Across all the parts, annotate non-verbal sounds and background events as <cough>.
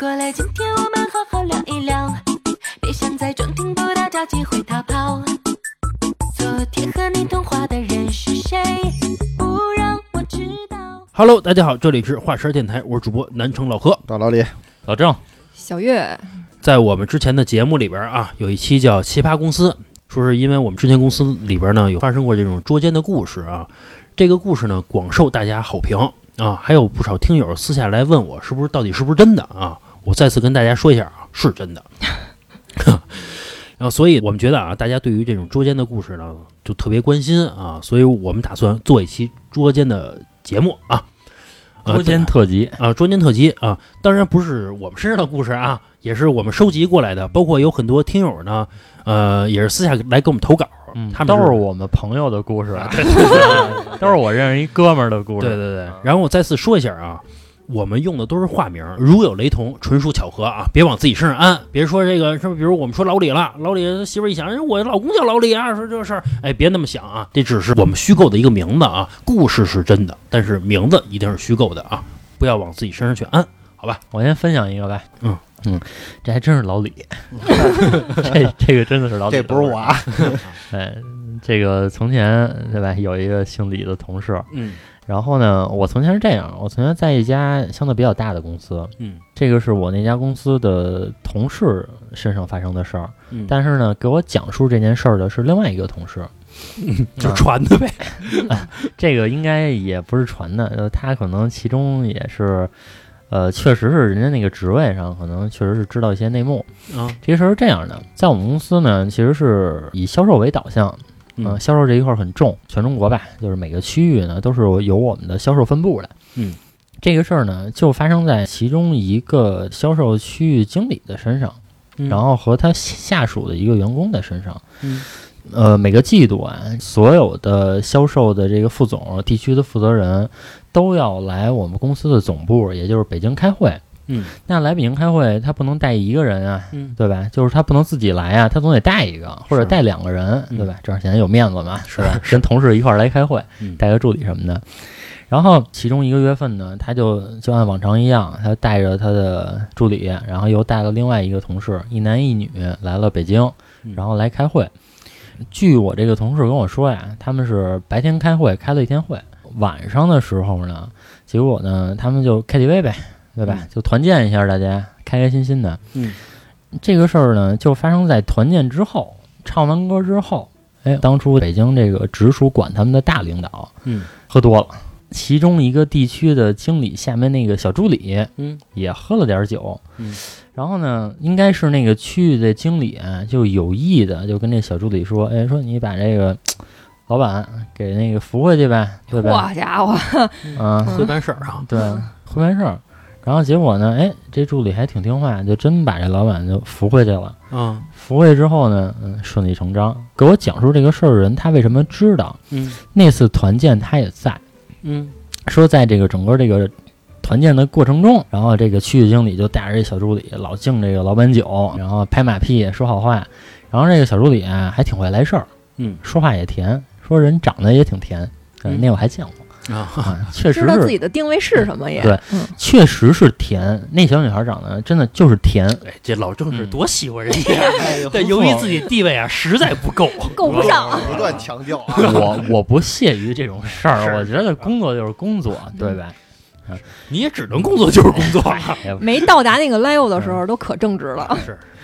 过来，今天我们好好聊一聊，别想再装听不到找机会逃跑。昨天和你通话的人是谁？不让我知道。Hello，大家好，这里是华山电台，我是主播南城老何。大老李，老郑，小月，在我们之前的节目里边啊，有一期叫《奇葩公司》，说是因为我们之前公司里边呢有发生过这种捉奸的故事啊，这个故事呢广受大家好评啊，还有不少听友私下来问我是不是到底是不是真的啊？我再次跟大家说一下啊，是真的。<laughs> 然后，所以我们觉得啊，大家对于这种捉奸的故事呢，就特别关心啊，所以我们打算做一期捉奸的节目啊。呃捉奸特辑，啊，捉奸特辑啊，当然不是我们身上的故事啊，也是我们收集过来的，包括有很多听友呢，呃，也是私下来给我们投稿，嗯，他们都是我们朋友的故事，<laughs> 都是我认识一哥们儿的故事。对对对。然后我再次说一下啊，我们用的都是化名，如有雷同，纯属巧合啊，别往自己身上安，别说这个什么，比如我们说老李了，老李他媳妇一想，哎，我老公叫老李啊，说这个事儿，哎，别那么想啊，这只是我们虚构的一个名字啊，故事是真的，但是名字一定是虚构的啊，不要往自己身上去安。好吧我先分享一个呗。嗯嗯，<laughs> 这还真是老李，这这个真的是老李，这不是我啊。<laughs> 哎，这个从前对吧，有一个姓李的同事，嗯然后呢，我从前是这样，我从前在一家相对比较大的公司，嗯。这个是我那家公司的同事身上发生的事儿，嗯，但是呢，给我讲述这件事儿的是另外一个同事，<laughs> 就传的呗。<laughs> 这个应该也不是传的，呃，他可能其中也是，呃，确实是人家那个职位上，可能确实是知道一些内幕。啊，这个事儿是这样的，在我们公司呢，其实是以销售为导向，嗯呃销售这一块儿很重，全中国吧，就是每个区域呢都是有我们的销售分部的。嗯，这个事儿呢，就发生在其中一个销售区域经理的身上，嗯然后和他下属的一个员工的身上。嗯呃，每个季度啊，所有的销售的这个副总、地区的负责人都要来我们公司的总部，也就是北京开会。嗯那来北京开会，他不能带一个人啊，嗯对吧？就是他不能自己来啊，他总得带一个或者带两个人，嗯对吧？这样显得有面子嘛，是吧？跟同事一块儿来开会，嗯带个助理什么的。然后其中一个月份呢，他就就按往常一样，他带着他的助理，然后又带了另外一个同事，一男一女来了北京嗯，然后来开会。据我这个同事跟我说呀，他们是白天开会开了一天会，晚上的时候呢，结果呢，他们就 KTV 呗，对吧？嗯就团建一下，大家开开心心的。嗯这个事儿呢，就发生在团建之后，唱完歌之后，哎，当初北京这个直属管他们的大领导嗯喝多了，其中一个地区的经理下面那个小助理嗯也喝了点酒，嗯然后呢，应该是那个区域的经理啊，就有意的就跟这小助理说，哎，说你把这个老板给那个扶回去呗，对吧？<laughs> 好家伙，嗯，会办事儿啊。对，会办事儿。然后结果呢，哎，这助理还挺听话，就真把这老板就扶回去了。啊扶回去之后呢，嗯，顺理成章。给我讲述这个事儿的人，他为什么知道。嗯。那次团建他也在？嗯。说在这个整个这个团建的过程中，然后这个区域经理就带着这小助理老敬这个老板酒，然后拍马屁说好话，然后这个小助理啊还挺会来事儿，嗯。说话也甜，说人长得也挺甜，嗯，嗯那我还见过啊啊，确实知道自己的定位是什么也。对嗯，确实是甜，那小女孩长得真的就是甜，哎，这老郑是嗯多喜欢人家，<laughs> 对由于自己地位啊实在不够，<laughs> 够不上。不断强调啊，我我不屑于这种事儿，我觉得工作就是工作，对吧？你也只能工作就是工作没到达那个 level 的时候，都可正直了。是，<laughs>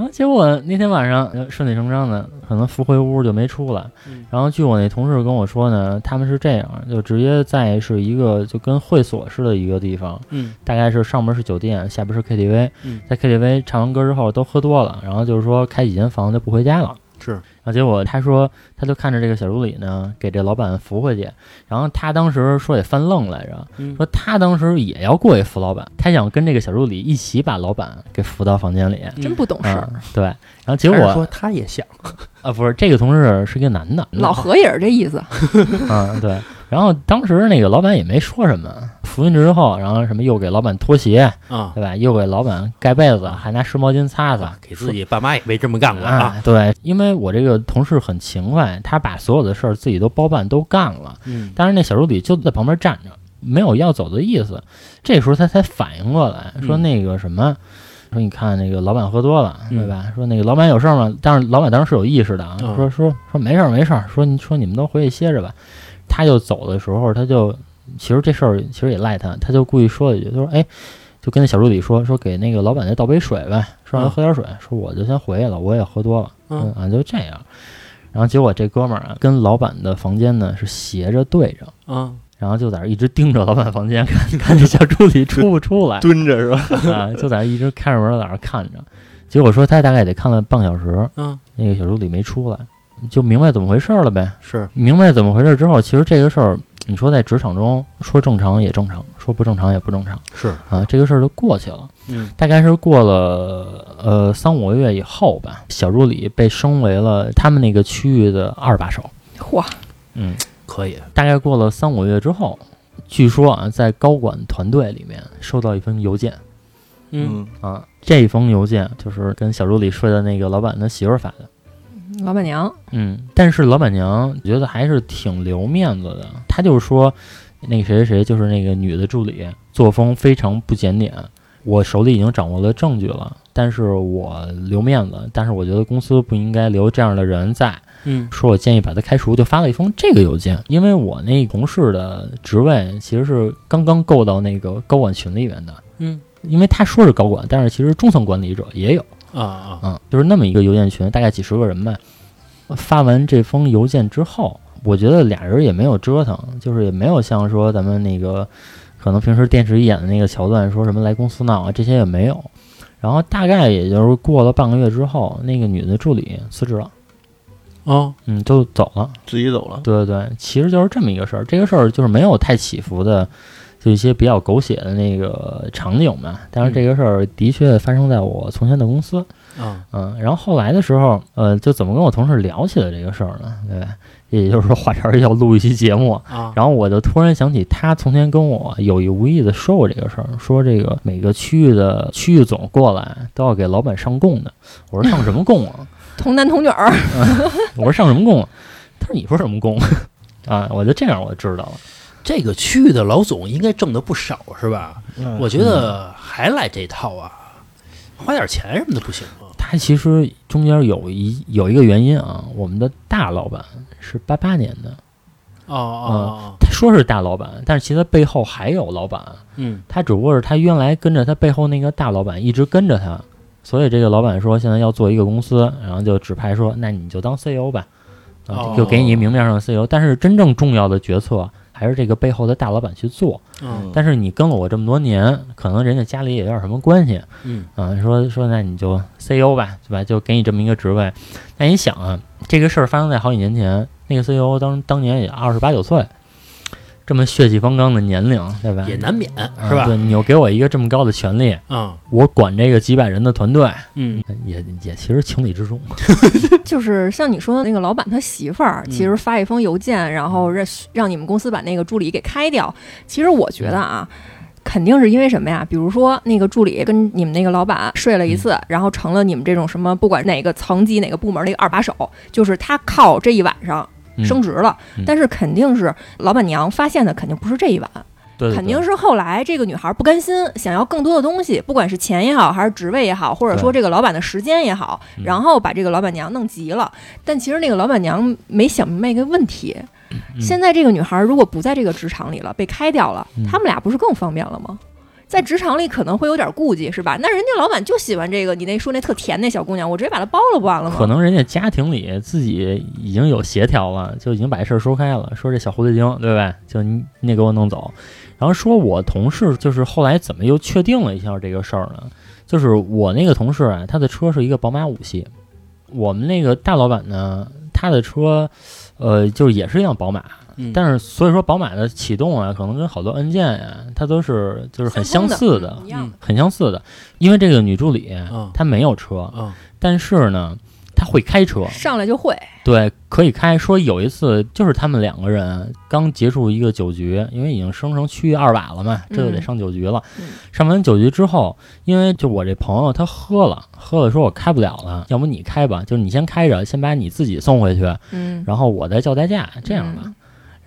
然后结果那天晚上呃顺理成章的，可能扶回屋就没出来。嗯然后据我那同事跟我说呢，他们是这样，就直接在是一个就跟会所似的一个地方，嗯大概是上边是酒店，下边是 KTV，嗯在 KTV 唱完歌之后都喝多了，然后就是说开几间房就不回家了。是，然后结果他说，他就看着这个小助理呢，给这老板扶回去。然后他当时说也犯愣来着，嗯说他当时也要过去扶老板，他想跟这个小助理一起把老板给扶到房间里。真不懂事儿。嗯，对。然后结果说他也想，<laughs> 啊，不是这个同事是一个男的，老何也是这意思。<laughs> 嗯对。然后当时那个老板也没说什么，扶进去之后，然后什么又给老板脱鞋，啊，对吧？又给老板盖被子，还拿湿毛巾擦擦，给自己爸妈也没这么干过啊。啊，对，因为我这个同事很勤快，他把所有的事儿自己都包办都干了，嗯但是那小助理就在旁边站着，没有要走的意思。这时候他才反应过来，说嗯那个什么，说你看那个老板喝多了，嗯对吧？说那个老板有事儿吗？但是老板当时是有意识的啊，嗯说说说没事儿没事儿，说你说你们都回去歇着吧。他就走的时候，他就其实这事儿其实也赖他，他就故意说了一句，他说哎。就跟那小助理说说给那个老板再倒杯水呗，说让他嗯。喝点水，说我就先回去了，我也喝多了，嗯。啊就这样，然后结果这哥们儿啊跟老板的房间呢是斜着对着，嗯。然后就在那一直盯着老板房间看，看这小助理出不出来。蹲着是吧？啊，就在那一直开着门在那看着。结果说他大概得看了半个小时，嗯，那个小助理没出来，就明白怎么回事了呗。是。明白怎么回事之后，其实这个事儿，你说在职场中说正常也正常，说不正常也不正常。是，啊，这个事儿就过去了。嗯。大概是过了呃三五个月以后吧，小助理被升为了他们那个区域的二把手。嚯，嗯，可以，大概过了三五个月之后，据说啊，在高管团队里面收到一封邮件。嗯。啊，这封邮件就是跟小助理睡的那个老板的媳妇儿发的。老板娘，嗯，但是老板娘觉得还是挺留面子的，她就是说，那个谁谁谁就是那个女的助理，作风非常不检点。我手里已经掌握了证据了，但是我留面子，但是我觉得公司不应该留这样的人在，嗯说我建议把他开除，就发了一封这个邮件。因为我那同事的职位其实是刚刚够到那个高管群里面的，嗯因为他说是高管，但是其实中层管理者也有。啊啊，嗯，就是那么一个邮件群，大概几十个人吧。发完这封邮件之后，我觉得俩人也没有折腾，就是也没有像说咱们那个可能平时电视里演的那个桥段，说什么来公司闹啊，这些也没有。然后大概也就是过了半个月之后，那个女的助理辞职了，哦，嗯，就走了。自己走了。对对对，其实就是这么一个事儿。这个事儿就是没有太起伏的，就一些比较狗血的那个场景嘛。但是这个事儿的确发生在我从前的公司。啊，嗯，然后后来的时候，呃，就怎么跟我同事聊起了这个事儿呢？对吧？也就是说，话茬儿要录一期节目，啊，然后我就突然想起他从前跟我有意无意的说过这个事儿，说这个每个区域的区域总过来都要给老板上供的。我说上什么供啊？<laughs> 童男童女儿，<laughs> 我说上什么供啊？他说你说什么供 <laughs> 啊？我就这样我就知道了。这个区域的老总应该挣的不少是吧？嗯我觉得还来这套啊，花点钱什么的不行吗？他其实中间有一有一个原因啊，我们的大老板是八八年的，哦哦，他说是大老板，但是其实他背后还有老板。嗯他只不过是他原来跟着他背后那个大老板一直跟着他，所以这个老板说现在要做一个公司，然后就指派说那你就当 CEO 吧，啊哦，就给你明面上的 CEO，但是真正重要的决策还是这个背后的大老板去做。嗯但是你跟了我这么多年，可能人家家里也有点什么关系，嗯啊，说说那你就 CEO 吧，对吧？就给你这么一个职位。那你想啊，这个事儿发生在好几年前，那个 CEO 当当年也二十八九岁，这么血气方刚的年龄，对吧？也难免啊是吧？对你又给我一个这么高的权利，嗯我管这个几百人的团队，嗯也也其实情理之中。<laughs> 就是像你说的那个老板他媳妇儿，嗯其实发一封邮件，然后让让你们公司把那个助理给开掉。其实我觉得啊。肯定是因为什么呀？比如说那个助理跟你们那个老板睡了一次，然后成了你们这种什么不管哪个层级哪个部门那个二把手，就是他靠这一晚上嗯升职了。嗯但是肯定是老板娘发现的，肯定不是这一晚，对对肯定是后来这个女孩不甘心，想要更多的东西，不管是钱也好，还是职位也好，或者说这个老板的时间也好，嗯然后把这个老板娘弄急了。但其实那个老板娘没想明白一个问题：嗯现在这个女孩如果不在这个职场里了，被开掉了嗯，他们俩不是更方便了吗？在职场里可能会有点顾忌，是吧？那人家老板就喜欢这个，你那说那特甜那小姑娘，我直接把她包了不完了吗？可能人家家庭里自己已经有协调了，就已经把这事儿说开了，说这小狐狸精，对吧？就你你得给我弄走。然后说我同事就是后来怎么又确定了一下这个事儿呢？就是我那个同事啊，他的车是一个宝马五系，我们那个大老板呢，他的车，呃，就是也是一辆宝马，嗯，但是所以说宝马的启动啊，可能跟好多按键呀、它都是就是很相相似的，嗯一样。很相似的。因为这个女助理嗯她没有车，嗯但是呢，她会开车，上来就会，对，可以开。说有一次就是他们两个人刚结束一个酒局，因为已经升成区域二把了嘛，这就得嗯上酒局了。嗯上完酒局之后，因为就我这朋友他喝了，喝了说我开不了了，要不你开吧，就是你先开着，先把你自己送回去，嗯，然后我再叫代驾，这样吧。嗯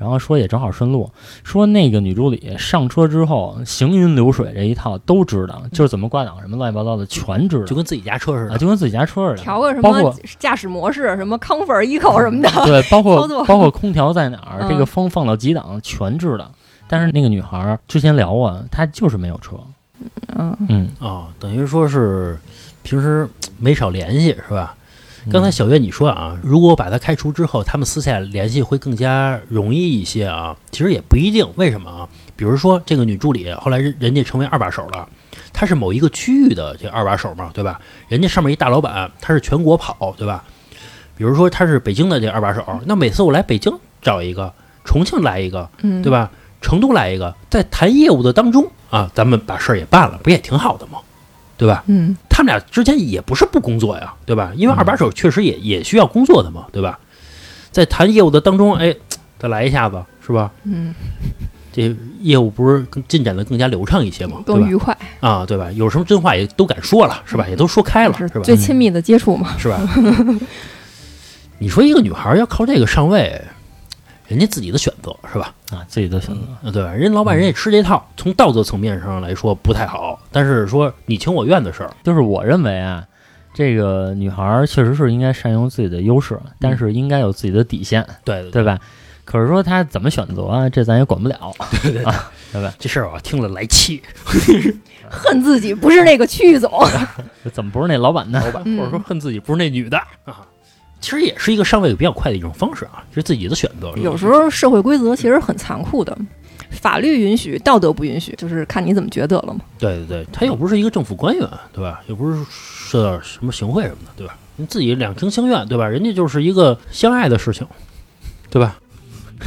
然后说也正好顺路，说那个女助理上车之后行云流水这一套都知道，就是怎么挂档什么乱七八糟的全知道，就跟自己家车似啊，的。就跟自己家车似的。调个什么包括驾驶模式，什么康菲尔 eco 什么的，对，包括包括空调在哪儿，嗯这个风放到几档全知道。但是那个女孩儿之前聊过，她就是没有车。嗯，嗯，啊，等于说是平时没少联系，是吧？刚才嗯小月你说啊，如果把他开除之后，他们私下联系会更加容易一些啊。其实也不一定，为什么啊？比如说这个女助理后来人人家成为二把手了，她是某一个区域的这二把手嘛，对吧？人家上面一大老板，他是全国跑，对吧？比如说他是北京的这二把手，那每次我来北京找一个，重庆来一个，嗯，对？吧？成都来一个，在谈业务的当中啊，咱们把事儿也办了，不也挺好的吗？对吧？嗯，他们俩之间也不是不工作呀，对吧？因为嗯二把手确实也也需要工作的嘛，对吧？在谈业务的当中，哎，再来一下子，是吧？嗯，这业务不是更进展的更加流畅一些嘛？更愉快，啊，对吧？有什么真话也都敢说了，是吧？也都说开了，是是吧？最亲密的接触嘛。是吧？<laughs> 你说一个女孩要靠这个上位，人家自己的选择是吧？啊，自己的选择。嗯，对吧？人老板人也吃这套，从道德层面上来说不太好，但是说你情我愿的事儿，就是我认为啊，这个女孩儿确实是应该善用自己的优势，但是应该有自己的底线，对对吧？可是说她怎么选择啊，这咱也管不了，<laughs> 对对啊，对吧？这事儿我听了来气，<laughs> 恨自己不是那个区域总，<laughs> 怎么不是那老板呢？老板嗯或者说恨自己不是那女的啊，其实也是一个上位比较快的一种方式啊，这是自己的选择。有时候社会规则其实很残酷的，法律允许，道德不允许，就是看你怎么觉得了嘛。对对对，他又不是一个政府官员，对吧？又不是受到什么行贿什么的，对吧？你自己两情相愿，对吧？人家就是一个相爱的事情，对吧？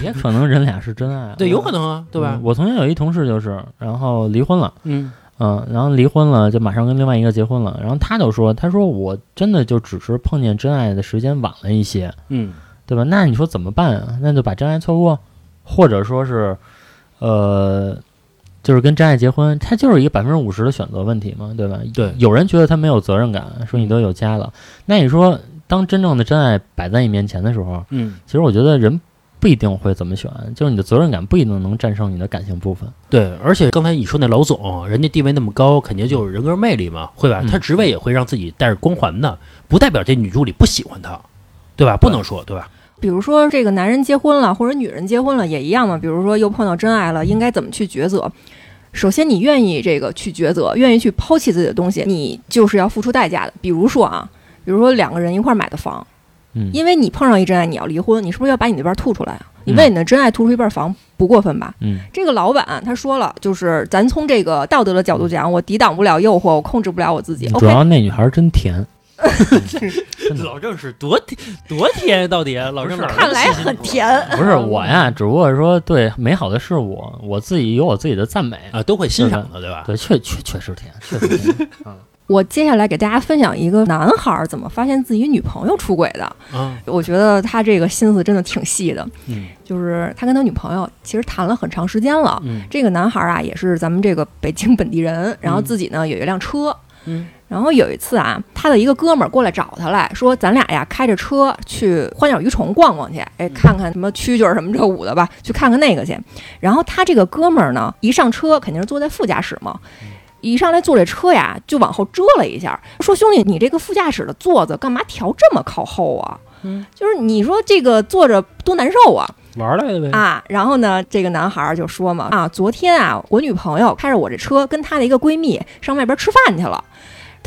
也可能人俩是真爱，对，有可能啊，对吧嗯？我曾经有一同事就是，然后离婚了。嗯嗯，然后离婚了，就马上跟另外一个结婚了。然后他就说：“他说我真的就只是碰见真爱的时间晚了一些，嗯，对吧？那你说怎么办啊？那就把真爱错过，或者说是，呃，就是跟真爱结婚，他就是一个百分之五十的选择问题嘛，对吧？对有人觉得他没有责任感，说你都有家了，那你说当真正的真爱摆在你面前的时候，嗯，其实我觉得人不一定会怎么选，就是你的责任感不一定能战胜你的感性部分。对，而且刚才你说那老总，人家地位那么高，肯定就有人格魅力嘛，会吧？嗯他职位也会让自己带着光环的，不代表这女助理不喜欢他，对吧？不能说，对吧？比如说这个男人结婚了，或者女人结婚了，也一样嘛。比如说又碰到真爱了，应该怎么去抉择？首先，你愿意这个去抉择，愿意去抛弃自己的东西，你就是要付出代价的。比如说啊，比如说两个人一块儿买的房，嗯，因为你碰上一真爱，你要离婚，你是不是要把你那边吐出来啊？你嗯为你的真爱吐出一半房，不过分吧？嗯这个老板他说了，就是咱从这个道德的角度讲，我抵挡不了诱惑，我控制不了我自己。主要那女孩真甜，<laughs> 老郑是多甜多甜，到底老郑哪儿看来很甜。不是我呀，只不过是说对美好的事物，我自己有我自己的赞美。啊，都会欣赏的，对吧？对，确确确实甜，确实甜。<laughs> 我接下来给大家分享一个男孩儿怎么发现自己女朋友出轨的。嗯，我觉得他这个心思真的挺细的，嗯。就是他跟他女朋友其实谈了很长时间了。嗯。这个男孩儿啊，也是咱们这个北京本地人，然后自己呢有一辆车。嗯。然后有一次啊，他的一个哥们儿过来找他来说，咱俩呀开着车去欢鸟鱼虫逛逛去，哎，看看什么蛐蛐儿什么这舞的吧，去看看那个去。然后他这个哥们儿呢，一上车肯定是坐在副驾驶嘛，一上来坐这车呀，就往后遮了一下，说兄弟，你这个副驾驶的座子干嘛调这么靠后啊？嗯，就是你说这个坐着多难受啊！玩来的呗。啊，然后呢，这个男孩儿就说嘛，啊，昨天啊，我女朋友开着我这车跟她的一个闺蜜上外边吃饭去了。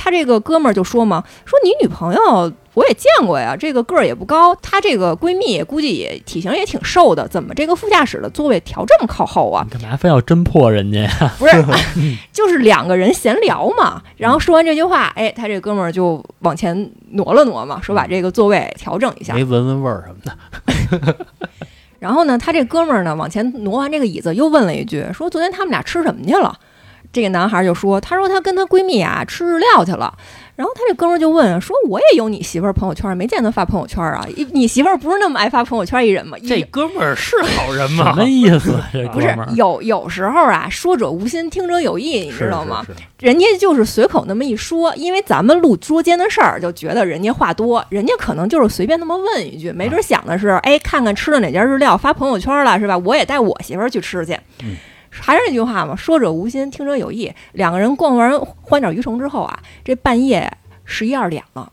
他这个哥们儿就说嘛，说你女朋友我也见过呀，这个个儿也不高，她这个闺蜜估计也体型也挺瘦的，怎么这个副驾驶的座位调这么靠后啊？你干嘛非要侦破人家呀？<laughs> 不是，<laughs> 就是两个人闲聊嘛。然后说完这句话，哎，他这哥们儿就往前挪了挪嘛，说把这个座位调整一下。没闻闻味儿什么的，<laughs> 然后呢，他这哥们儿呢往前挪完这个椅子，又问了一句，说昨天他们俩吃什么去了？这个男孩就说：“他说他跟他闺蜜啊吃日料去了。”然后他这哥们儿就问说：“我也有你媳妇儿朋友圈，没见他发朋友圈啊？你你媳妇儿不是那么爱发朋友圈一人吗？”这哥们儿是好人吗？什么意思？这哥不是有有时候啊，说者无心，听者有意，你知道吗？？是是人家就是随口那么一说，因为咱们录捉奸的事儿，就觉得人家话多，人家可能就是随便那么问一句，没准想的是，哎，看看吃了哪家日料发朋友圈了，是吧？我也带我媳妇儿去吃去。嗯还是那句话嘛，说者无心，听者有意。两个人逛完欢鸟鱼虫之后啊，这半夜十一二点了，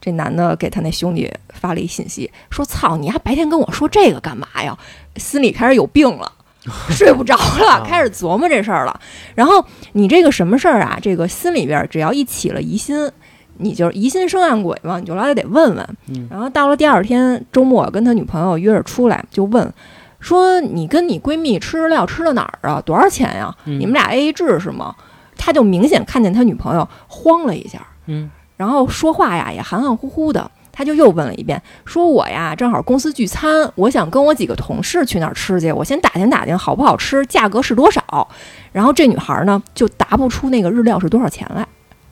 这男的给他那兄弟发了一信息，说：“操，你还白天跟我说这个干嘛呀？”心里开始有病了。<laughs> 睡不着了啊，开始琢磨这事儿了。然后你这个什么事儿啊？这个心里边儿只要一起了疑心，你就疑心生暗鬼嘛，你就老得得问问。嗯然后到了第二天周末，跟他女朋友约着出来，就问说：“你跟你闺蜜吃日料吃到哪儿啊？多少钱呀？嗯你们俩 A A 制是吗？”他就明显看见他女朋友慌了一下，嗯然后说话呀也含含糊糊的。他就又问了一遍，说我呀正好公司聚餐，我想跟我几个同事去那儿吃去，我先打听打听好不好吃，价格是多少。然后这女孩呢就答不出那个日料是多少钱来。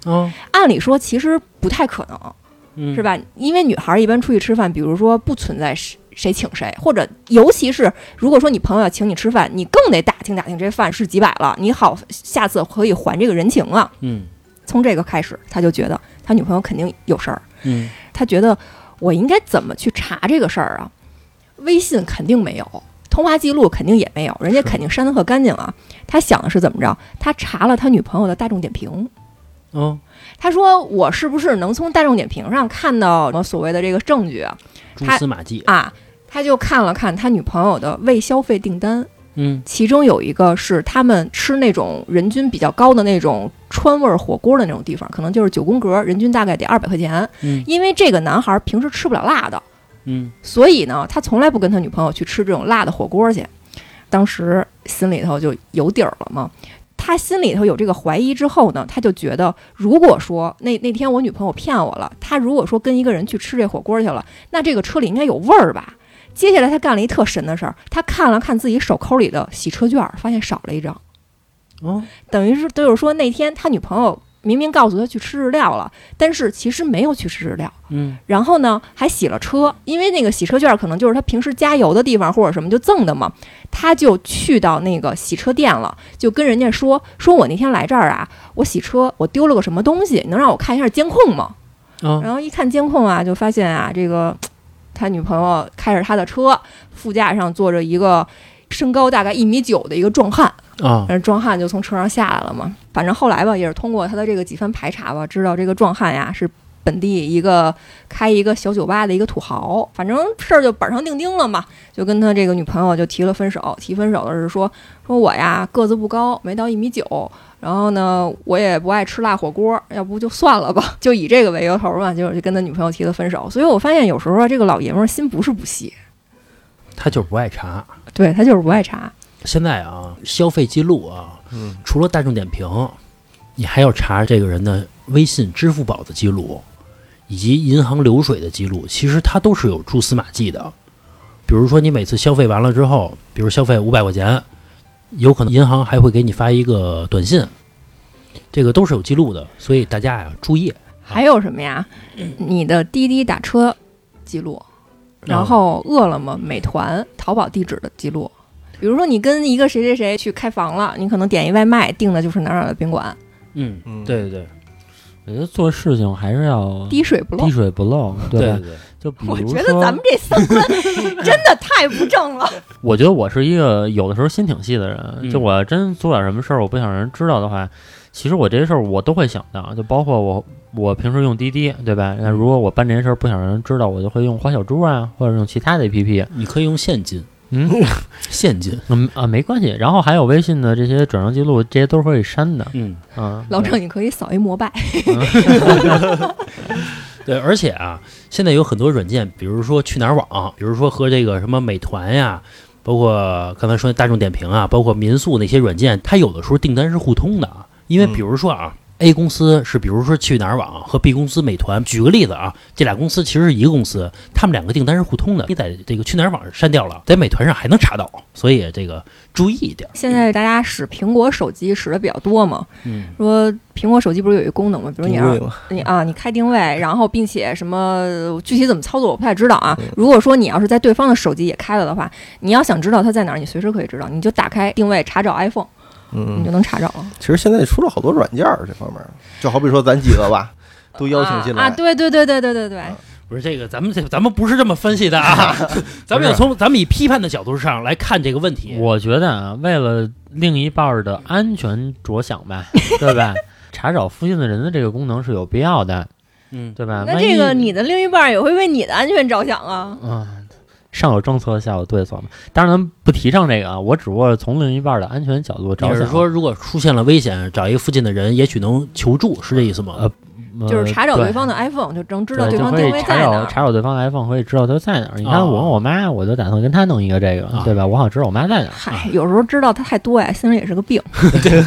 哦按理说其实不太可能，嗯是吧？因为女孩一般出去吃饭，比如说不存在谁谁请谁，或者尤其是如果说你朋友要请你吃饭，你更得打听打听这饭是几百了，你好下次可以还这个人情啊。嗯从这个开始，他就觉得他女朋友肯定有事儿。嗯他觉得我应该怎么去查这个事儿啊？微信肯定没有，通话记录肯定也没有，人家肯定删的特干净啊。他想的是怎么着？他查了他女朋友的大众点评，哦，他说我是不是能从大众点评上看到什么所谓的这个证据啊？蛛丝马迹。啊，他就看了看他女朋友的未消费订单，嗯其中有一个是他们吃那种人均比较高的那种川味儿火锅的那种地方，可能就是九宫格，人均大概得二百块钱。嗯因为这个男孩平时吃不了辣的，嗯所以呢，他从来不跟他女朋友去吃这种辣的火锅去。当时心里头就有底儿了嘛。他心里头有这个怀疑之后呢，他就觉得，如果说那那天我女朋友骗我了，他如果说跟一个人去吃这火锅去了，那这个车里应该有味儿吧？接下来他干了一特神的事儿，他看了看自己手抠里的洗车券，发现少了一张。哦等于是就是说那天他女朋友明明告诉他去吃日料了，但是其实没有去吃日料。嗯然后呢，还洗了车，因为那个洗车券可能就是他平时加油的地方或者什么就赠的嘛，他就去到那个洗车店了，就跟人家说，说我那天来这儿啊，我洗车我丢了个什么东西，能让我看一下监控吗？哦然后一看监控啊，就发现啊，这个他女朋友开着他的车，副驾上坐着一个身高大概一米九的一个壮汉，啊然后壮汉就从车上下来了嘛。反正后来吧，也是通过他的这个几番排查吧，知道这个壮汉呀是本地一个开一个小酒吧的一个土豪。反正事儿就板上钉钉了嘛，就跟他这个女朋友就提了分手。提分手的是说说我呀个子不高，没到一米九。然后呢，我也不爱吃辣火锅，要不就算了吧，<laughs> 就以这个为由头吧，就就跟他女朋友提了分手。所以我发现有时候啊，这个老爷们儿心不是不细，他就是不爱查。对他就是不爱查。现在啊，消费记录啊，嗯除了大众点评，你还要查这个人的微信、支付宝的记录，以及银行流水的记录。其实它都是有蛛丝马迹的。比如说，你每次消费完了之后，比如消费五百块钱，有可能银行还会给你发一个短信，这个都是有记录的。所以大家呀，注意。还有什么呀？你的滴滴打车记录，然后饿了么、美团、淘宝地址的记录。比如说，你跟一个谁谁谁去开房了，你可能点一外卖，订的就是哪儿哪儿的宾馆，嗯，嗯对对对，我觉得做事情还是要滴水不漏滴。水不漏，对吧对？对，就比如说，我觉得咱们这三观 <laughs> 真的太不正了。<laughs> 我觉得我是一个有的时候心挺细的人，嗯就我真做点什么事儿，我不想让人知道的话，其实我这些事儿我都会想到，就包括我我平时用滴滴，对吧？那如果我办这些事儿不想让人知道，我就会用花小猪啊，或者用其他的 APP。你可以用现金，嗯 <laughs> 现金，嗯啊，没关系。然后还有微信的这些转账记录，这些都是可以删的。嗯。啊，老郑，你可以扫一膜拜。<laughs> 对，而且啊，现在有很多软件，比如说去哪儿网，比如说和这个什么美团呀，包括刚才说的大众点评啊，包括民宿那些软件，它有的时候订单是互通的啊。因为嗯比如说啊，A 公司是比如说去哪儿网和 B 公司美团，举个例子啊，这俩公司其实是一个公司，他们两个订单是互通的。你在这个去哪儿网上删掉了，在美团上还能查到，所以这个注意一点。现在大家使苹果手机使的比较多嘛，嗯，说苹果手机不是有一个功能吗？比如你要你啊，你开定位，然后并且什么具体怎么操作我不太知道啊。如果说你要是在对方的手机也开了的话，你要想知道它在哪儿，你随时可以知道，你就打开定位查找 iPhone，你嗯就，能查找了。其实现在出了好多软件儿这方面，就好比说咱几个吧，<laughs> 都邀请进来啊啊，对对对对对对对，不是这个，咱们这咱们不是这么分析的啊，<laughs> 咱们要从咱们以批判的角度上来看这个问题。我觉得啊，为了另一半儿的安全着想吧，<laughs> 对吧？查找附近的人的这个功能是有必要的，嗯，对吧？那这个你的另一半也会为你的安全着想啊。啊，上有政策，下有对策嘛。当然，咱不提倡这个啊，我只不过从另一半的安全角度着想。你是说，如果出现了危险，找一个附近的人，也许能求助，是这意思吗？呃呃就是查找对对方的 iPhone，就能知道对，方定位在哪查找对方的 iPhone，可以知道他在哪儿。你看哦我跟我妈，我就打算跟她弄一个这个，啊对吧？我好知道我妈在哪儿。嗨，有时候知道他太多呀，心里也是个病。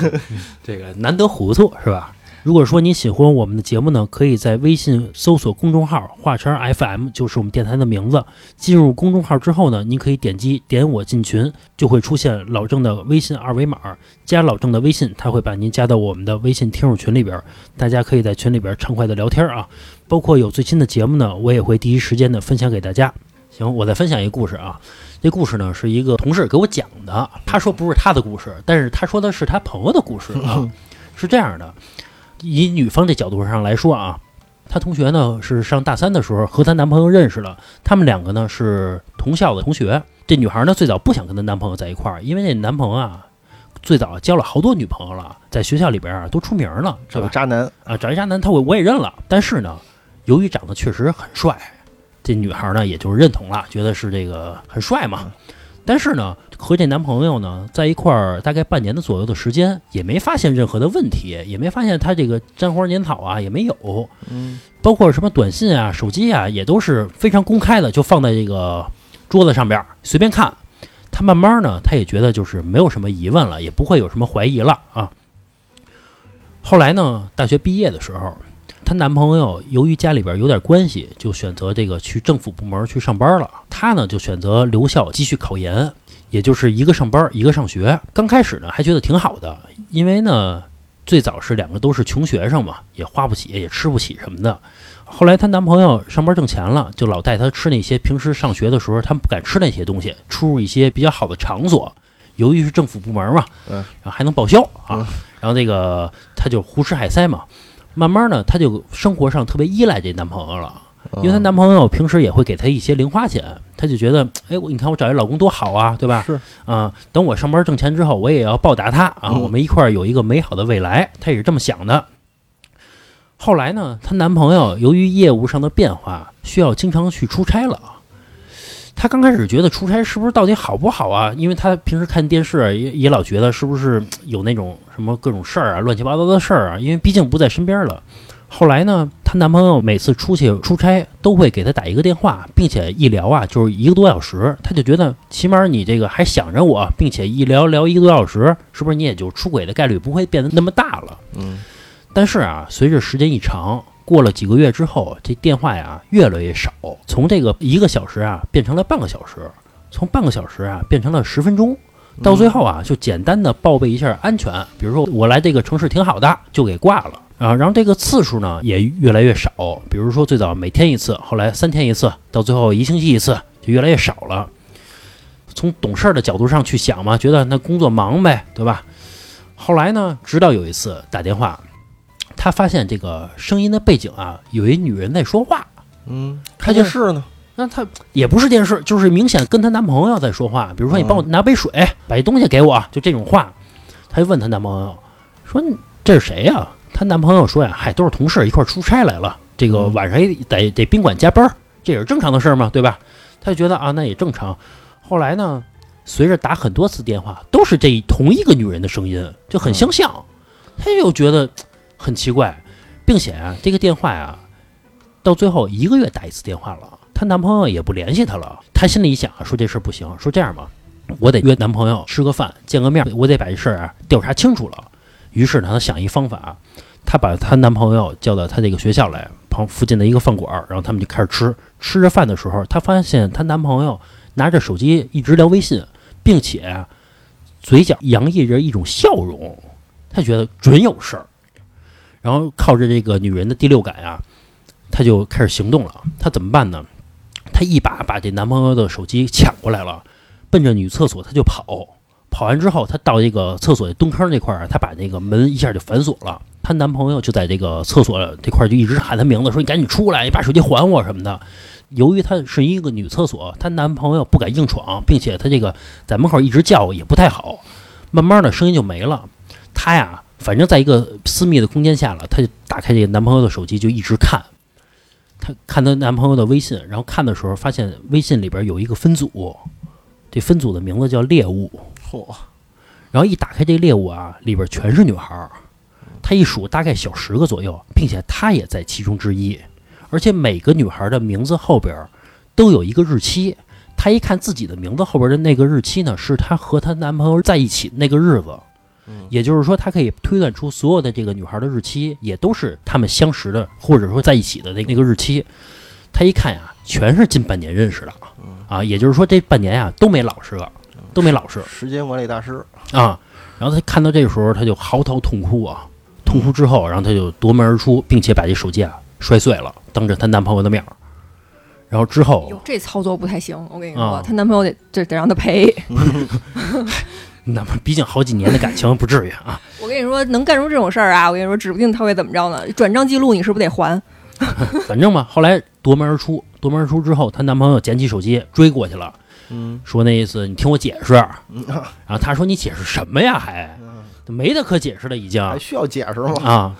<laughs> 这个难得糊涂是吧？如果说您喜欢我们的节目呢，可以在微信搜索公众号“华晨 FM”，就是我们电台的名字。进入公众号之后呢，您可以点击点我进群，就会出现老郑的微信二维码，加老郑的微信，他会把您加到我们的微信听友群里边，大家可以在群里边畅快的聊天啊。包括有最新的节目呢，我也会第一时间的分享给大家。行，我再分享一个故事啊。这故事呢是一个同事给我讲的，他说不是他的故事，但是他说的是他朋友的故事啊。<laughs> 是这样的，以女方这角度上来说啊，她同学呢是上大三的时候和她男朋友认识了，他们两个呢是同校的同学。这女孩呢最早不想跟她男朋友在一块儿，因为那男朋友啊最早交了好多女朋友了，在学校里边啊都出名了？这个渣男，啊，找一渣男，他我我也认了，但是呢，由于长得确实很帅，这女孩呢也就认同了，觉得是这个很帅嘛。但是呢，和这男朋友呢在一块儿大概半年的左右的时间，也没发现任何的问题，也没发现他这个沾花惹草啊，也没有。嗯，包括什么短信啊、手机啊，也都是非常公开的，就放在这个桌子上边儿随便看。他慢慢呢，他也觉得就是没有什么疑问了，也不会有什么怀疑了啊。后来呢，大学毕业的时候，她男朋友由于家里边有点关系，就选择这个去政府部门去上班了。她呢就选择留校继续考研，也就是一个上班一个上学。刚开始呢还觉得挺好的，因为呢最早是两个都是穷学生嘛，也花不起也吃不起什么的。后来她男朋友上班挣钱了，就老带她吃那些平时上学的时候他们不敢吃那些东西，出入一些比较好的场所。由于是政府部门嘛，嗯然后还能报销啊，然后那个她就胡吃海塞嘛。慢慢呢，她就生活上特别依赖这男朋友了，因为她男朋友平时也会给她一些零花钱，她就觉得，哎，我你看我找一老公多好啊，对吧？是啊、等我上班挣钱之后，我也要报答他啊，嗯我们一块儿有一个美好的未来，她也是这么想的。后来呢，她男朋友由于业务上的变化，需要经常去出差了。她刚开始觉得出差是不是到底好不好啊？因为她平时看电视也也老觉得是不是有那种什么各种事儿啊、乱七八糟的事儿啊，因为毕竟不在身边了。后来呢，她男朋友每次出去出差都会给她打一个电话，并且一聊啊就是一个多小时，她就觉得起码你这个还想着我，并且一聊聊一个多小时，是不是你也就出轨的概率不会变得那么大了？嗯，但是啊，随着时间一长，过了几个月之后，这电话呀越来越少，从这个一个小时啊变成了半个小时，从半个小时啊变成了十分钟，到最后啊就简单的报备一下安全，比如说我来这个城市挺好的，就给挂了。啊，然后这个次数呢也越来越少，比如说最早每天一次，后来三天一次，到最后一星期一次，就越来越少了。从懂事的角度上去想嘛，觉得那工作忙呗，对吧？后来呢，直到有一次打电话，他发现这个声音的背景啊，有一女人在说话，嗯，看电视呢，那她也不是电视，就是明显跟她男朋友在说话。比如说，你帮我嗯拿杯水，把一东西给我，就这种话。她就问她男朋友说：“你这是谁呀、她男朋友说呀：“嗨，都是同事一块出差来了，这个嗯晚上也得得宾馆加班儿，这也是正常的事儿嘛，对吧？”她就觉得啊，那也正常。后来呢，随着打很多次电话，都是这同一个女人的声音，就很相像，她又觉得很奇怪，并且啊，这个电话呀，到最后一个月打一次电话了，她男朋友也不联系她了。她心里想啊，说这事儿不行，说这样吧，我得约男朋友吃个饭，见个面，我得把这事儿啊调查清楚了。于是呢，她想一方法，她把她男朋友叫到她这个学校来，旁附近的一个饭馆，然后他们就开始吃。吃着饭的时候，她发现她男朋友拿着手机一直聊微信，并且嘴角洋溢着一种笑容，她觉得准有事儿。然后靠着这个女人的第六感啊，她就开始行动了。她怎么办呢？她一把把这男朋友的手机抢过来了，奔着女厕所她就跑。跑完之后，她到这个厕所蹲坑这块儿，她把这个门一下就反锁了。她男朋友就在这个厕所这块儿就一直喊她名字，说：“你赶紧出来，你把手机还我什么的。”由于她是一个女厕所，她男朋友不敢硬闯，并且她这个在门口一直叫也不太好，慢慢的声音就没了。她呀，反正在一个私密的空间下了，她就打开这个男朋友的手机就一直看。她看她男朋友的微信，然后看的时候发现微信里边有一个分组，这分组的名字叫猎物。嚯，然后一打开这猎物啊，里边全是女孩儿，她一数大概小十个左右，并且她也在其中之一，而且每个女孩的名字后边都有一个日期。她一看自己的名字后边的那个日期呢，是她和她男朋友在一起的那个日子，也就是说，他可以推断出所有的这个女孩的日期也都是他们相识的，或者说在一起的那那个日期。他一看呀，全是近半年认识的啊，也就是说这半年呀都没老实个，都没老实。时间管理大师，啊，然后他看到这个时候，他就嚎啕痛哭啊，痛哭之后，然后他就夺门而出，并且把这手机啊摔碎了，当着她男朋友的面儿。然后之后哟，，这操作不太行，我跟你啊说，她男朋友得这得让她赔。<laughs> 那么毕竟好几年的感情，不至于啊。<laughs> 我跟你说，能干出这种事儿啊，我跟你说，指不定他会怎么着呢。转账记录你是不是得还？<laughs> 反正嘛，后来夺门而出，夺门而出之后，她男朋友捡起手机追过去了，嗯说那意思你听我解释。然后她说你解释什么呀？还没得可解释了，已经还需要解释吗？啊。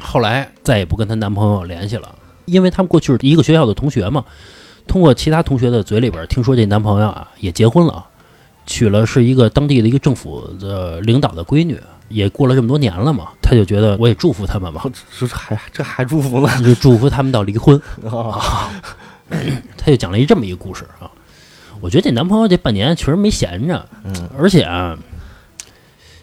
后来再也不跟她男朋友联系了，因为他们过去是一个学校的同学嘛。通过其他同学的嘴里边听说，这男朋友啊也结婚了，娶了是一个当地的一个政府的领导的闺女，也过了这么多年了嘛，他就觉得我也祝福他们吧，这这还这还祝福呢？就祝福他们到离婚。<laughs> 啊，他就讲了一这么一个故事啊。我觉得这男朋友这半年确实没闲着，嗯，而且啊，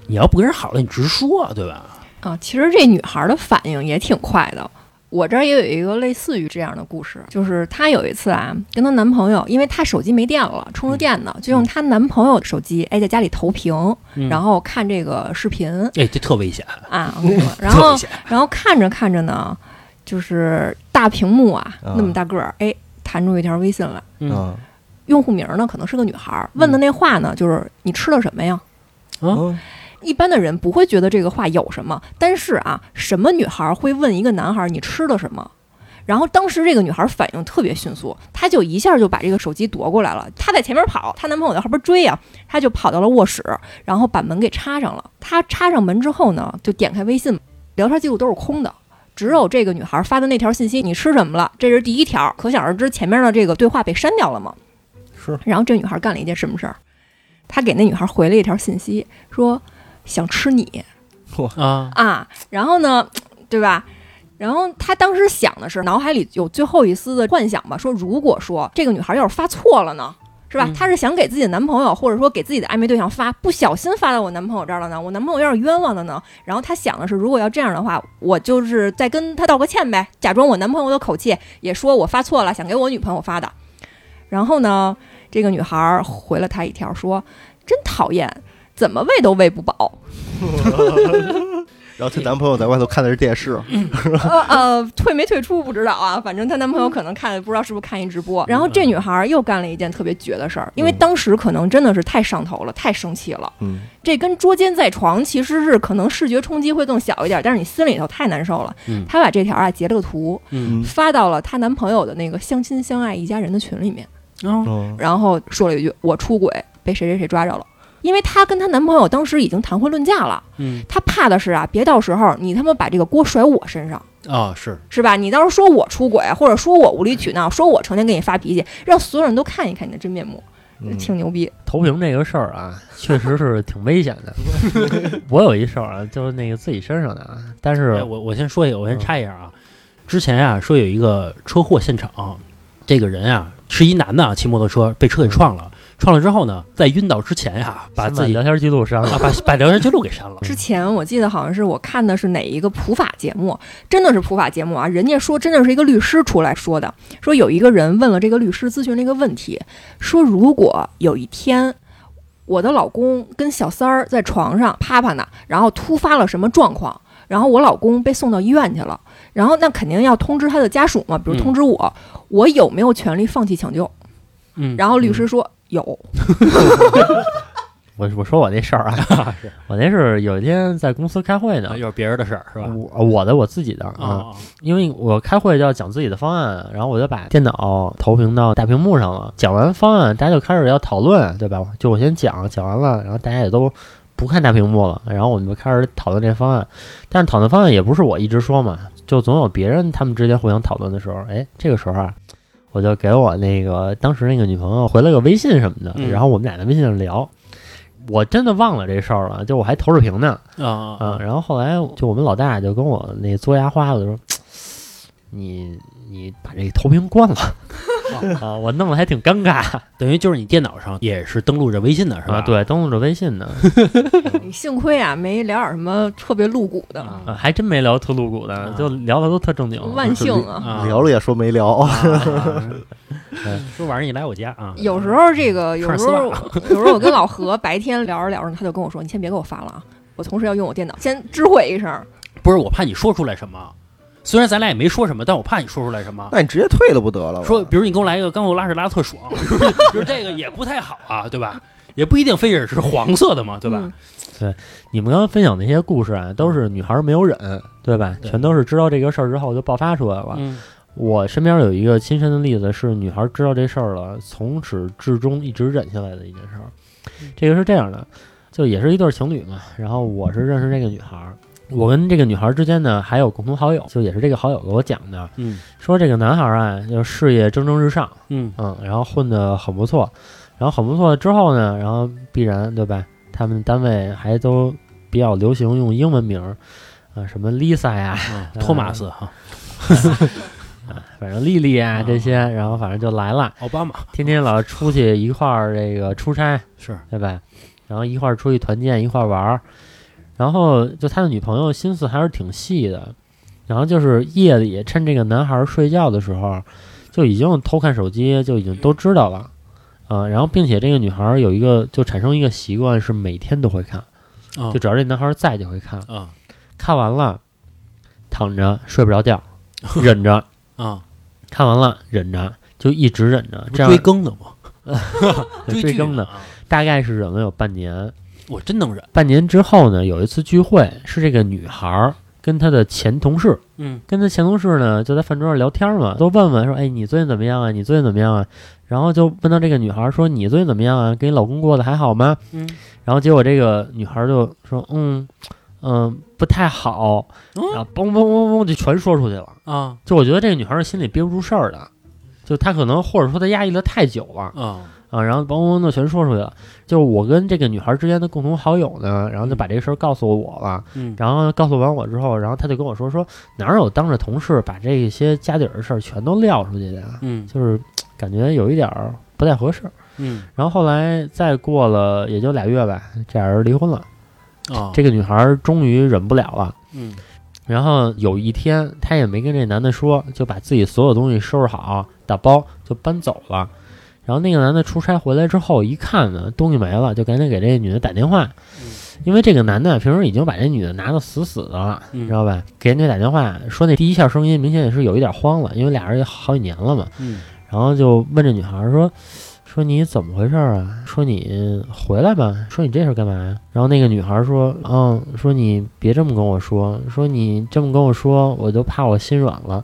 你要不跟人好了，你直说，对吧？啊，其实这女孩的反应也挺快的。我这儿也有一个类似于这样的故事，就是她有一次啊，跟她男朋友，因为她手机没电了，充着电呢，就用她男朋友的手机，哎，在家里投屏，嗯。然后看这个视频。哎，这特危险，啊。<laughs> 我跟你说然后危险。然后看着看着呢，就是大屏幕啊，啊。那么大个儿，哎，弹出一条微信来，嗯。啊，用户名呢可能是个女孩儿，问的那话呢就是你吃了什么呀？嗯一般的人不会觉得这个话有什么，但是啊，什么女孩会问一个男孩你吃了什么？然后当时这个女孩反应特别迅速，她就一下就把这个手机夺过来了。她在前面跑，她男朋友在后边追啊，她就跑到了卧室，然后把门给插上了。她插上门之后呢，就点开微信，聊天记录都是空的，只有这个女孩发的那条信息：“你吃什么了？”这是第一条，可想而知前面的这个对话被删掉了嘛。是然后这女孩干了一件什么事儿？她给那女孩回了一条信息，说想吃你啊，啊。然后呢，对吧？然后他当时想的是，脑海里有最后一丝的幻想吧，说如果说这个女孩要是发错了呢？是吧嗯？她是想给自己的男朋友，或者说给自己的暧昧对象发，不小心发到我男朋友这儿了呢？我男朋友要是冤枉了呢？然后他想的是，如果要这样的话，我就是再跟他道个歉呗，假装我男朋友的口气，也说我发错了，想给我女朋友发的。然后呢，这个女孩回了他一条说：“真讨厌，怎么喂都喂不饱。<laughs> 然后她男朋友在外头看的是电视，呃呃，退没退出不知道啊，反正她男朋友可能看，不知道是不是看一直播。然后这女孩又干了一件特别绝的事儿，因为当时可能真的是太上头了，太生气了。嗯这跟捉奸在床其实是可能视觉冲击会更小一点，但是你心里头太难受了。嗯她把这条啊截了个图，嗯发到了她男朋友的那个相亲相爱一家人的群里面。然后说了一句：“我出轨，被谁谁谁抓着了。”因为她跟她男朋友当时已经谈婚论嫁了，嗯她怕的是啊，别到时候你他妈把这个锅甩我身上，啊是，是吧？你到时候说我出轨，或者说我无理取闹，说我成天给你发脾气，让所有人都看一看你的真面目，嗯挺牛逼。投屏这个事儿啊，确实是挺危险的。<laughs> 我有一事儿啊，就是那个自己身上的啊，但是哎我我先说一下，我先插一下啊。之前啊说有一个车祸现场，这个人啊是一男的啊，骑摩托车被车给撞了，创了之后呢，在晕倒之前呀，把自己聊天记录删了啊，把把聊天记录给删了。之前我记得好像是我看的是哪一个普法节目，真的是普法节目啊！人家说真的是一个律师出来说的，说有一个人问了这个律师咨询了一个问题，说如果有一天我的老公跟小三儿在床上啪啪呢，然后突发了什么状况，然后我老公被送到医院去了，然后那肯定要通知他的家属嘛，比如嗯通知我，我有没有权利放弃抢救？嗯，然后律师说有，<laughs> 我 <laughs> 我说我那事儿啊，<laughs> 我那是有一天在公司开会呢啊，又是别人的事儿是吧？我我的我自己的啊，啊，因为我开会就要讲自己的方案，然后我就把电脑投屏到大屏幕上了。讲完方案，大家就开始要讨论，对吧？就我先讲，讲完了，然后大家也都不看大屏幕了，然后我们就开始讨论这方案。但是讨论方案也不是我一直说嘛，就总有别人他们之间互相讨论的时候，哎，这个时候啊，我就给我那个当时那个女朋友回了个微信什么的，嗯。然后我们俩在微信上聊。我真的忘了这事儿了，就我还投着屏呢，啊。嗯，然后后来就我们老大就跟我那嘬牙花子说：“ <tsk> 你你把这个投屏关了 <laughs> <laughs> 啊！”我弄得还挺尴尬 <laughs> 等于就是你电脑上也是登录着微信的是吧？啊，对，登录着微信呢，<laughs> 幸亏啊没聊点什么特别露骨的，啊啊还真没聊特露骨的啊，就聊的都特正经。万幸啊！啊，聊了也说没聊，啊说晚上你来我家啊？有时候这个，有时候有时候我跟老何白天聊着聊着，他就跟我说：“你先别给我发了啊，我同时要用我电脑，先知会一声。不是，我怕你说出来什么。虽然咱俩也没说什么，但我怕你说出来什么。那你直接退了不得了？说，比如你给我来一个刚我拉屎拉特爽，<laughs> 就是这个也不太好啊，对吧？也不一定非得是黄色的嘛，对吧？嗯你们刚刚分享那些故事啊，都是女孩没有忍，对吧？对全都是知道这个事儿之后就爆发出来了。嗯我身边有一个亲身的例子，是女孩知道这事儿了，从始至终一直忍下来的一件事儿。这个是这样的，就也是一对情侣嘛，然后我是认识这个女孩儿，我跟这个女孩儿之间呢还有共同好友，就也是这个好友给我讲的，嗯。说这个男孩儿啊，就事业蒸蒸日上，嗯。嗯，然后混得很不错，然后很不错之后呢，然后必然对吧？他们单位还都比较流行用英文名儿，啊，什么 Lisa 呀，啊，托马斯哈，<laughs> 反正丽丽啊啊。这些，然后反正就来了。奥巴马。天天老出去一块儿这个出差，是。对吧？然后一块儿出去团建，一块儿玩儿。然后就他的女朋友心思还是挺细的，然后就是夜里趁这个男孩儿睡觉的时候，就已经偷看手机，就已经都知道了，啊、然后并且这个女孩儿有一个就产生一个习惯，是每天都会看，啊。就只要这男孩儿在就会看，啊。看完了躺着睡不着觉，<laughs> 忍着，啊，看完了忍着，就一直忍着，这样追更的吗，<laughs> <laughs> 追更的，啊，大概是忍了有半年。我真能忍。半年之后呢，有一次聚会，是这个女孩儿跟她的前同事，嗯跟她前同事呢就在饭桌上聊天嘛，都问问说，哎，你最近怎么样啊？你最近怎么样啊？然后就问到这个女孩儿说，你最近怎么样啊？跟你老公过得还好吗？嗯然后结果这个女孩儿就说，嗯嗯，不太好，嗯然后嘣嘣嘣嘣就全说出去了。啊就我觉得这个女孩儿心里憋不住事儿的，就她可能或者说她压抑的太久了。啊啊，然后嘣嘣嘣的全说出去了。就是我跟这个女孩之间的共同好友呢，然后就把这个事儿告诉我了。嗯然后告诉完我之后，然后他就跟我说说哪有当着同事把这些家底儿的事儿全都撂出去的呀？嗯就是感觉有一点儿不太合适。嗯然后后来再过了也就俩月吧，这俩人离婚了。啊，这个女孩终于忍不了了。嗯然后有一天，她也没跟这男的说，就把自己所有东西收拾好，打包就搬走了。然后那个男的出差回来之后，一看呢，东西没了，就赶紧给这个女的打电话，因为这个男的平时已经把这女的拿的死死的了，你知道吧？给人家打电话说那第一下声音明显也是有一点慌了，因为俩人也好几年了嘛。嗯然后就问这女孩说：“说你怎么回事啊？说你回来吧。说你这是干嘛呀？”然后那个女孩说：“嗯，说你别这么跟我说，说你这么跟我说，我就怕我心软了。”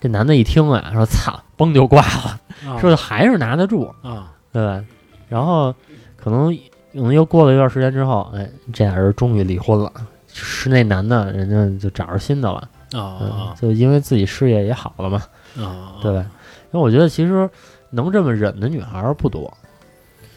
这男的一听啊，说：“操，崩就挂了。”啊说还是拿得住，啊对吧？然后可能可能又过了一段时间之后，哎，这俩人终于离婚了。是那男的，人家就找着新的了，嗯啊，就因为自己事业也好了嘛，啊，对吧？因为我觉得其实能这么忍的女孩儿不多，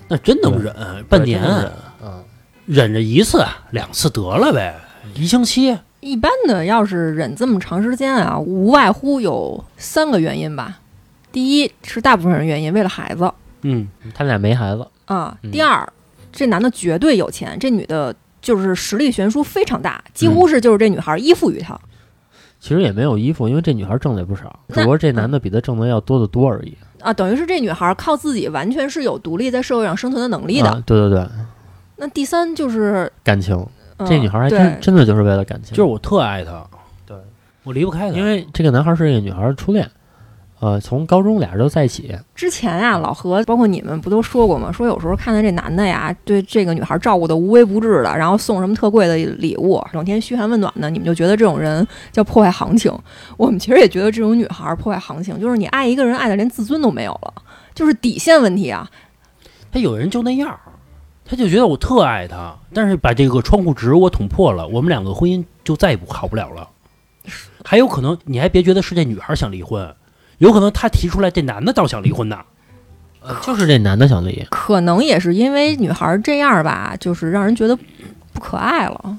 那真能忍，半年对真能忍嗯，忍着一次两次得了呗，一星期一般的要是忍这么长时间啊，无外乎有三个原因吧。第一是大部分人原因为了孩子，嗯他们俩没孩子，啊。嗯第二，这男的绝对有钱，这女的就是实力悬殊非常大，几乎是就是这女孩依附于他。其实也没有依附，因为这女孩挣的也不少，只不过这男的比她挣的要多得多而已。啊，等于是这女孩靠自己完全是有独立在社会上生存的能力的。啊对对对，那第三就是、感情，嗯这女孩还真真的就是为了感情，就是我特爱她，对我离不开她，因为这个男孩是这个女孩的初恋，呃，从高中俩人都在一起，之前啊，老何包括你们不都说过吗？说有时候看到这男的呀，对这个女孩照顾的无微不至的，然后送什么特贵的礼物，整天嘘寒问暖的，你们就觉得这种人叫破坏行情。我们其实也觉得这种女孩破坏行情，就是你爱一个人爱的连自尊都没有了，就是底线问题啊。他有人就那样儿，他就觉得我特爱他，但是把这个窗户纸我捅破了，我们两个婚姻就再也不好不了了。还有可能，你还别觉得是这女孩想离婚，有可能他提出来，这男的倒想离婚呢。呃就是这男的想离，可能也是因为女孩这样吧，就是让人觉得不可爱了。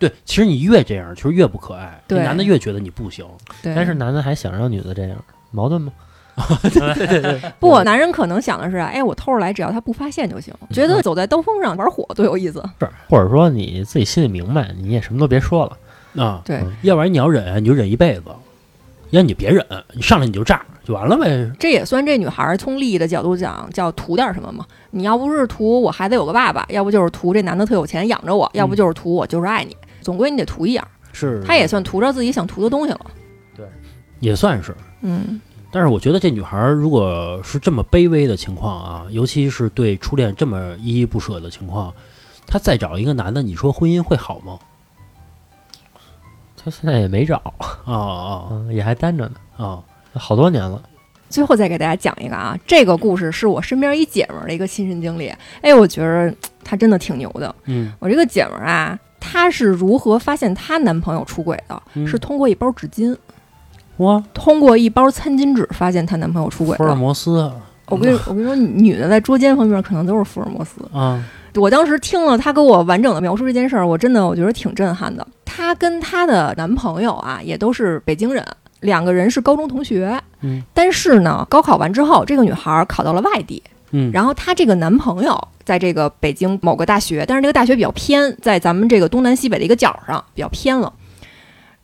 对，其实你越这样，其实越不可爱，对男的越觉得你不行。对，但是男的还想让女的这样，矛盾吗？<laughs> 不，男人可能想的是，哎，我偷着来，只要他不发现就行。觉得走在刀锋上玩火多有意思。是，或者说你自己心里明白，你也什么都别说了。啊，对，嗯要不然你要忍，你就忍一辈子；要你就别忍，你上来你就炸，就完了呗。这也算这女孩儿从利益的角度讲，叫图点什么嘛？你要不是图我孩子有个爸爸，要不就是图这男的特有钱养着我，要不就是图我就是爱你，总归你得图一样。是，他也算图着自己想图的东西了。对也算是。嗯，但是我觉得这女孩儿如果是这么卑微的情况啊，尤其是对初恋这么依依不舍的情况，她再找一个男的，你说婚姻会好吗？她现在也没找，啊啊嗯，也还单着呢，啊！好多年了。最后再给大家讲一个啊，这个故事是我身边一姐们儿的一个亲身经历。哎，我觉得她真的挺牛的。嗯我这个姐们儿啊，她是如何发现她男朋友出轨的？嗯是通过一包纸巾，哇，通过一包餐巾纸发现她男朋友出轨福尔。摩斯我跟你我跟你说，女的在捉奸方面可能都是福尔摩斯。啊，我当时听了她给我完整的描述这件事儿，我真的我觉得挺震撼的。她跟她的男朋友啊，也都是北京人，两个人是高中同学。嗯，但是呢，高考完之后，这个女孩考到了外地，嗯，然后她这个男朋友在这个北京某个大学，但是这个大学比较偏，在咱们这个东南西北的一个角上，比较偏了。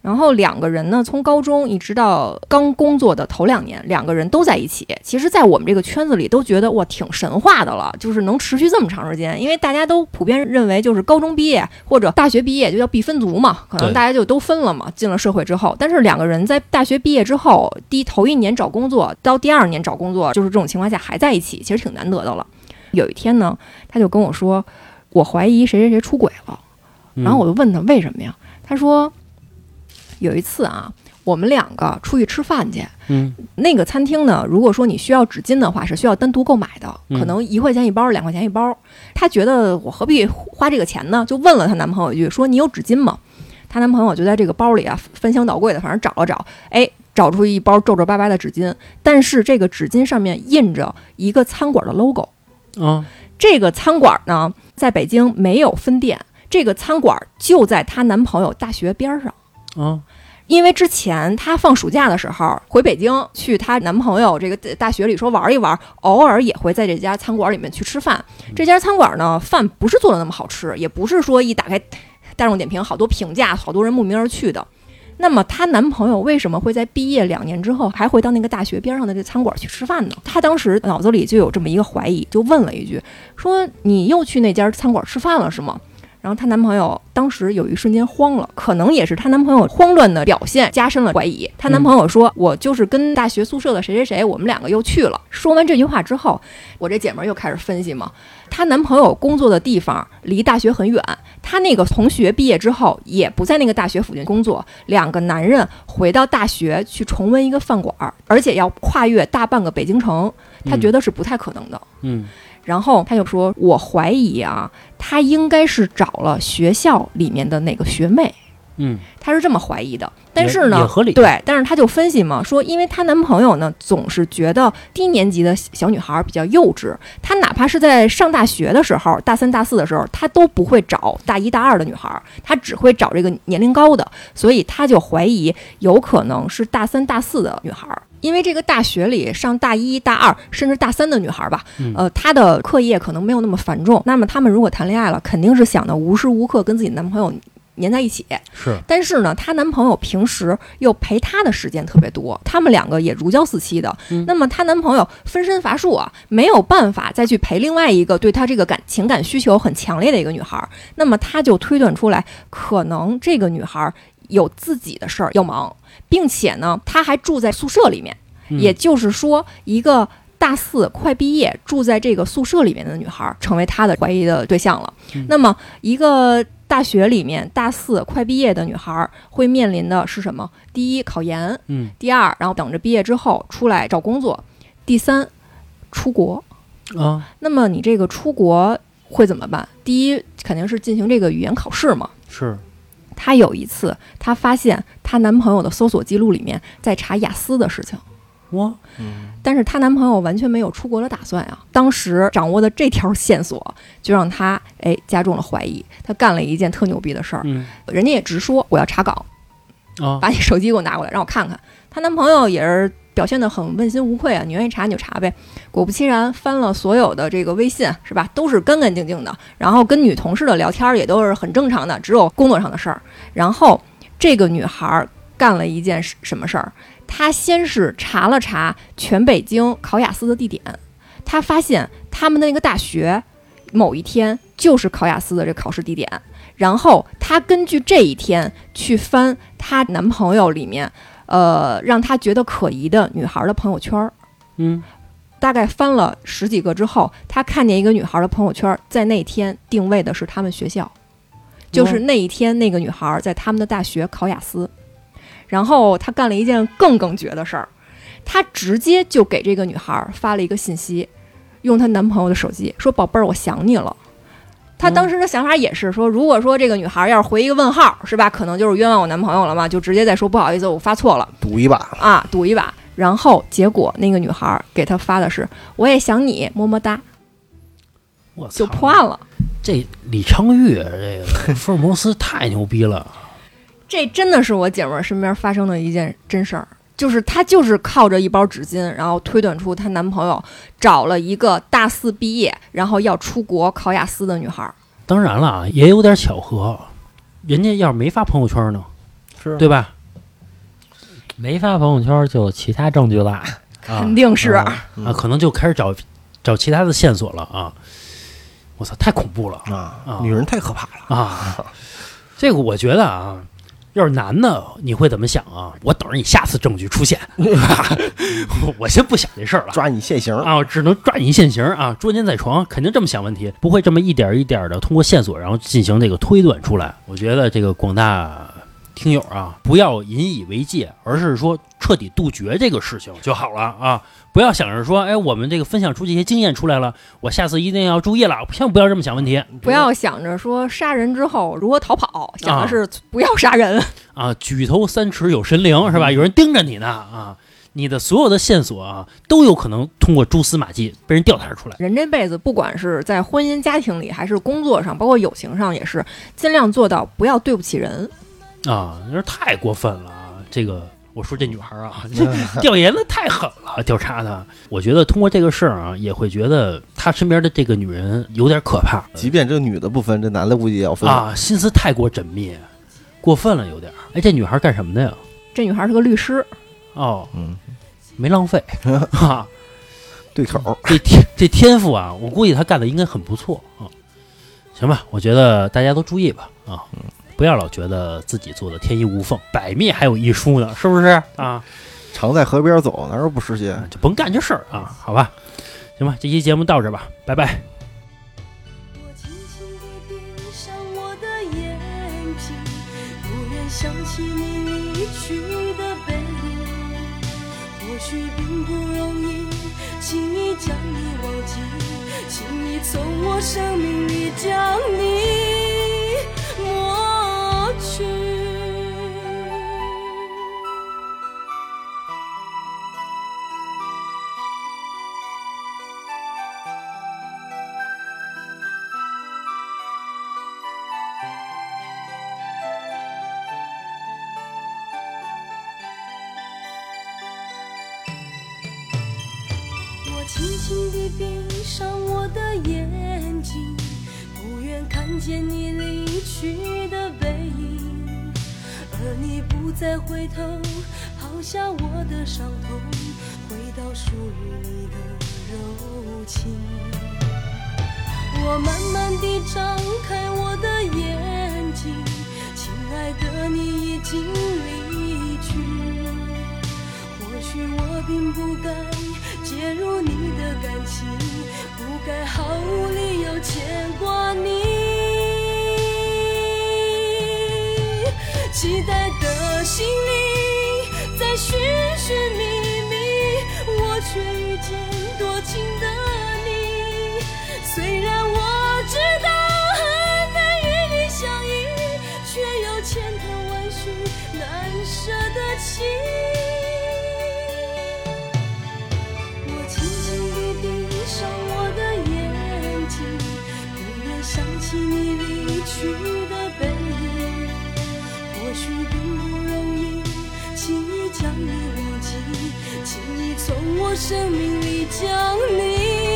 然后两个人呢，从高中一直到刚工作的头两年，两个人都在一起。其实，在我们这个圈子里，都觉得哇，挺神话的了，就是能持续这么长时间。因为大家都普遍认为，就是高中毕业或者大学毕业就叫必分族嘛，可能大家就都分了嘛。进了社会之后，但是两个人在大学毕业之后，第头一年找工作，到第二年找工作，就是这种情况下还在一起，其实挺难得的了。有一天呢，他就跟我说，我怀疑谁谁谁出轨了。然后我就问他为什么呀？他说有一次啊，我们两个出去吃饭去，嗯那个餐厅呢，如果说你需要纸巾的话，是需要单独购买的，嗯可能一块钱一包，两块钱一包。她觉得我何必花这个钱呢？就问了她男朋友一句，说你有纸巾吗？她男朋友就在这个包里啊翻箱倒柜的，反正找了找，哎，找出一包皱皱巴巴的纸巾，但是这个纸巾上面印着一个餐馆的 logo。啊这个餐馆呢，在北京没有分店，这个餐馆就在她男朋友大学边上。啊因为之前她放暑假的时候回北京去她男朋友这个大学里说玩一玩，偶尔也会在这家餐馆里面去吃饭。这家餐馆呢，饭不是做的那么好吃，也不是说一打开大众点评好多评价，好多人慕名而去的。那么她男朋友为什么会在毕业两年之后还会到那个大学边上的这餐馆去吃饭呢？她当时脑子里就有这么一个怀疑，就问了一句，说你又去那家餐馆吃饭了是吗？然后她男朋友当时有一瞬间慌了，可能也是她男朋友慌乱的表现加深了怀疑。她男朋友说：“我就是跟大学宿舍的谁谁谁，我们两个又去了。”说完这句话之后，我这姐们儿又开始分析嘛，她男朋友工作的地方离大学很远，她那个同学毕业之后也不在那个大学附近工作，两个男人回到大学去重温一个饭馆，而且要跨越大半个北京城，她觉得是不太可能的。嗯然后他就说：“我怀疑啊，他应该是找了学校里面的哪个学妹，嗯，他是这么怀疑的。但是也呢，合理对，但是他就分析嘛，说因为她男朋友呢总是觉得低年级的小女孩比较幼稚，他哪怕是在上大学的时候，大三大四的时候，他都不会找大一大二的女孩，他只会找这个年龄高的，所以他就怀疑有可能是大三大四的女孩。因为这个大学里上大一大二甚至大三的女孩吧，嗯呃，她的课业可能没有那么繁重，那么她们如果谈恋爱了，肯定是想的无时无刻跟自己男朋友黏在一起。是但是呢，她男朋友平时又陪她的时间特别多，他们两个也如胶似漆的。嗯那么她男朋友分身乏术啊，没有办法再去陪另外一个对她这个感情感需求很强烈的一个女孩儿。那么她就推断出来，可能这个女孩儿有自己的事儿要忙，并且呢，她还住在宿舍里面。嗯也就是说，一个大四快毕业住在这个宿舍里面的女孩儿，成为他的怀疑的对象了。嗯那么，一个大学里面大四快毕业的女孩儿会面临的是什么？第一，考研；嗯第二，然后等着毕业之后出来找工作；第三，出国。啊那么你这个出国会怎么办？第一，肯定是进行这个语言考试嘛。是她有一次，她发现她男朋友的搜索记录里面在查雅思的事情。哇但是她男朋友完全没有出国的打算呀。当时掌握的这条线索，就让她哎加重了怀疑。她干了一件特牛逼的事儿，嗯人家也直说我要查岗，啊把你手机给我拿过来，让我看看。她男朋友也是表现得很问心无愧啊，你愿意查你就查呗。果不其然，翻了所有的这个微信是吧，都是干干净净的。然后跟女同事的聊天也都是很正常的，只有工作上的事儿。然后这个女孩儿干了一件什什么事儿？她先是查了查全北京考雅思的地点，她发现他们的那个大学某一天就是考雅思的这考试地点。然后她根据这一天去翻她男朋友里面，呃，让他觉得可疑的女孩的朋友圈儿。嗯大概翻了十几个之后，他看见一个女孩的朋友圈，在那天定位的是他们学校，就是那一天那个女孩在他们的大学考雅思。然后他干了一件更更绝的事儿，他直接就给这个女孩发了一个信息，用她男朋友的手机说：“宝贝儿，我想你了。”她当时的想法也是说，如果说这个女孩要是回一个问号，是吧？可能就是冤枉我男朋友了嘛，就直接再说不好意思，我发错了。赌一把，啊，赌一把。然后结果那个女孩给他发的是“我也想你，么么哒我”，操就破案了。这李昌钰这个 <laughs> 福尔摩斯太牛逼了这真的是我姐们儿身边发生的一件真事儿，就是她就是靠着一包纸巾，然后推断出她男朋友找了一个大四毕业，然后要出国考雅思的女孩儿。当然了啊，也有点巧合，人家要是没发朋友圈呢，是对吧？没发朋友圈就有其他证据啦。<laughs> 啊肯定是，啊，可能就开始找找其他的线索了啊！我操，太恐怖了啊啊，女人太可怕了。啊！<laughs> 这个我觉得啊，要是男的，你会怎么想啊？我等着你下次证据出现，<laughs> <laughs> 我先不想这事儿了。抓你现行，啊，只能抓你现行啊，捉奸在床，肯定这么想问题，不会这么一点一点的通过线索，然后进行这个推断出来。我觉得这个广大听友啊，不要引以为戒，而是说彻底杜绝这个事情就好了啊！不要想着说，哎，我们这个分享出这些经验出来了，我下次一定要注意了，千万不要这么想问题不要想着说杀人之后如何逃跑，想啊的是不要杀人。啊！举头三尺有神灵，是吧？有人盯着你呢啊！你的所有的线索啊，都有可能通过蛛丝马迹被人调查出来。人这辈子，不管是在婚姻家庭里，还是工作上，包括友情上，也是尽量做到不要对不起人。啊，那是太过分了啊！这个我说这女孩啊，这 <laughs> 调研的太狠了，调查的。我觉得通过这个事儿啊，也会觉得他身边的这个女人有点可怕即便这女的不分，这男的估计也要分。啊，心思太过缜密，过分了有点儿。哎，这女孩干什么的呀？这女孩是个律师，哦，嗯，没浪费 <laughs> 啊，对口，这天这天赋啊，我估计她干的应该很不错啊。行吧，我觉得大家都注意吧啊，不要老觉得自己做的天衣无缝，百密还有一疏呢，是不是啊？常在河边走，哪有不湿鞋？就甭干这事儿啊，好吧？行吧，这期节目到这儿吧，拜拜。我轻轻地闭上我的眼睛，不愿想起你离去的背影。或许并不容易轻易将你忘记，轻易从我生命里将你见你离去的背影，而你不再回头，抛下我的伤痛，回到属于你的柔情。我慢慢地张开我的眼睛，亲爱的，你已经离去。或许我并不该介入你的感情，不该毫无理由牵挂你。期待的心里在寻寻觅觅，我却遇见多情的你。虽然我知道很难与你相依，却又千头万绪难舍的情。从我生命里降临